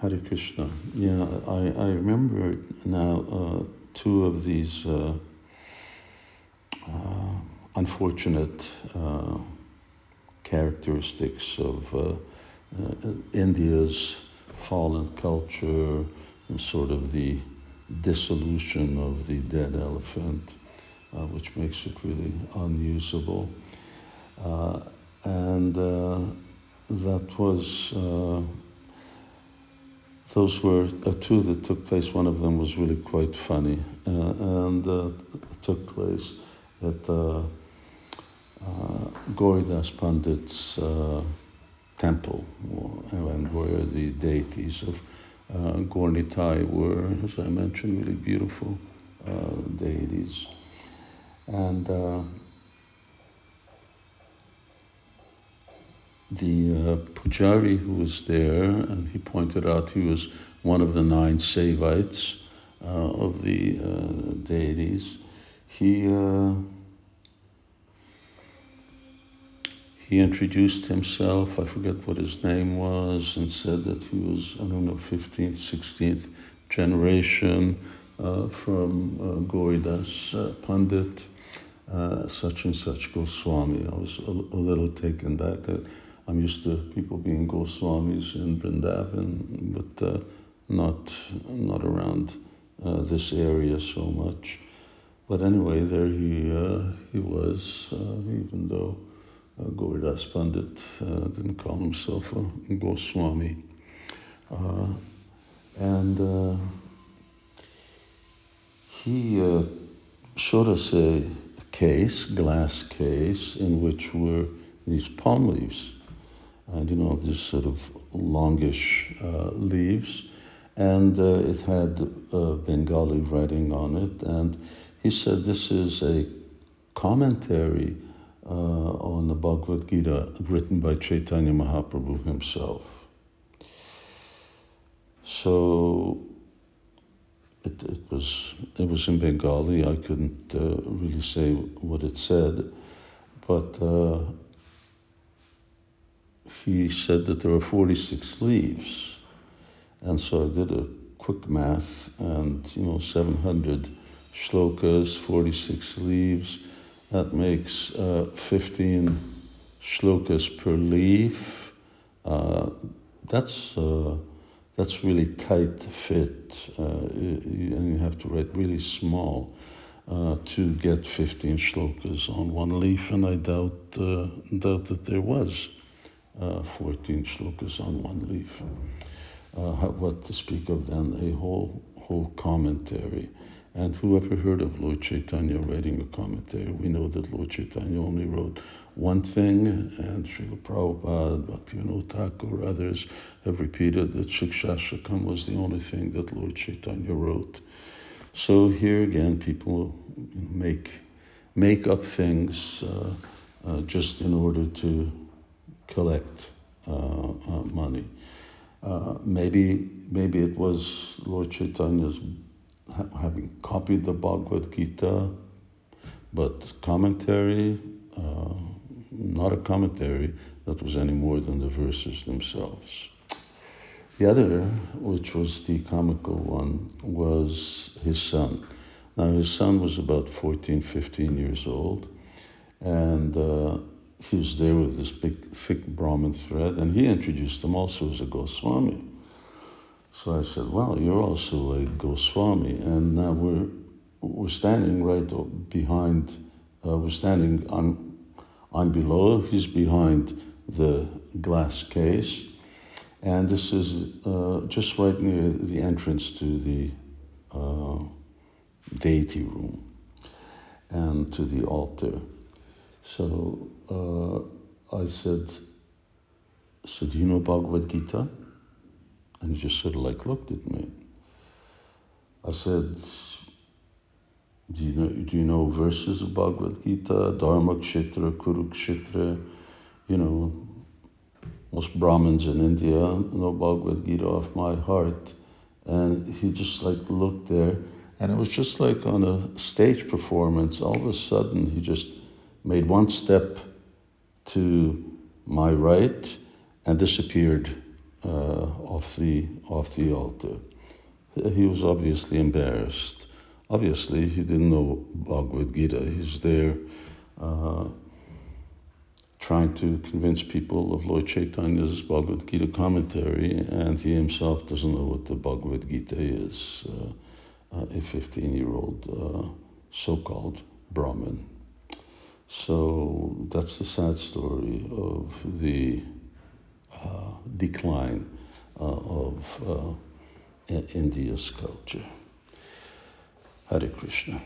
Hare Krishna. Yeah, I, I remember now uh, two of these uh, uh, unfortunate uh, characteristics of uh, uh, India's fallen culture and sort of the dissolution of the dead elephant, which makes it really unusable. and that was those were uh, two that took place. One of them was really quite funny uh, and uh, took place at uh, uh Gauridas Pandit's uh, temple, and where the deities of uh, Gaur-Nitai were, as I mentioned, really beautiful uh, deities. And the uh, pujari who was there, and he pointed out he was one of the nine Sevites uh, of the uh, deities. He uh, he introduced himself. I forget what his name was, and said that he was I don't know 15th, 16th generation uh, from uh, Gauridas uh, Pandit. such and such Goswami. I was a, a little taken back that I'm used to people being Goswamis in Vrindavan, but uh, not not around uh, this area so much. But anyway, there he uh, he was, uh, even though uh, Gauridas Pandit uh, didn't call himself a Goswami, uh, and he showed us a case, glass case, in which were these palm leaves and you know these sort of longish uh, leaves, and uh, it had uh, Bengali writing on it, and he said this is a commentary uh, on the Bhagavad Gita written by Chaitanya Mahaprabhu himself. So it, it was it was in Bengali. I couldn't uh, really say what it said, but he said that there are 46 leaves. And so I did a quick math, and you know, 700 shlokas, 46 leaves, that makes uh, 15 shlokas per leaf. Uh, that's uh, that's really tight fit, uh, and you have to write really small uh, to get 15 shlokas on one leaf, and I doubt uh, doubt that there was uh, 14 shlokas on one leaf. Uh, what to speak of then a whole whole commentary. And whoever heard of Lord Chaitanya writing a commentary? We know that Lord Chaitanya only wrote one thing, and Srila Prabhupada, Bhaktivinoda Thakur, others have repeated that Shikshashtakam was the only thing that Lord Chaitanya wrote. So here again, people make make up things uh, uh, just in order to collect uh, uh, money. Uh, maybe maybe it was Lord Chaitanya's having copied the Bhagavad Gita, but commentary, not a commentary that was any more than the verses themselves. The other, which was the comical one, was his son. Now, his son was about 14, 15 years old, and uh, he was there with this big, thick Brahmin thread, and he introduced him also as a Goswami. So I said, "Well, you're also a Goswami," and now we're we're standing right behind. Uh, we're standing on. I'm below. He's behind the glass case, and this is uh, just right near the entrance to the uh, deity room and to the altar. So uh, I said, So do you know Bhagavad Gita? And he just sort of like looked at me. I said, do you know, do you know verses of Bhagavad Gita? Dharma Kshetra, Kurukshetra, you know, most Brahmins in India know Bhagavad Gita off my heart. And he just like looked there. And it was just like on a stage performance, all of a sudden he just made one step to my right and disappeared uh, off the off the altar. He was obviously embarrassed. Obviously, he didn't know Bhagavad Gita. He's there uh, trying to convince people of Lord Chaitanya's Bhagavad Gita commentary, and he himself doesn't know what the Bhagavad Gita is. Uh, a 15 year old uh, so called Brahmin. So that's the sad story of the uh, decline uh, of uh, India's culture. Hare Krishna.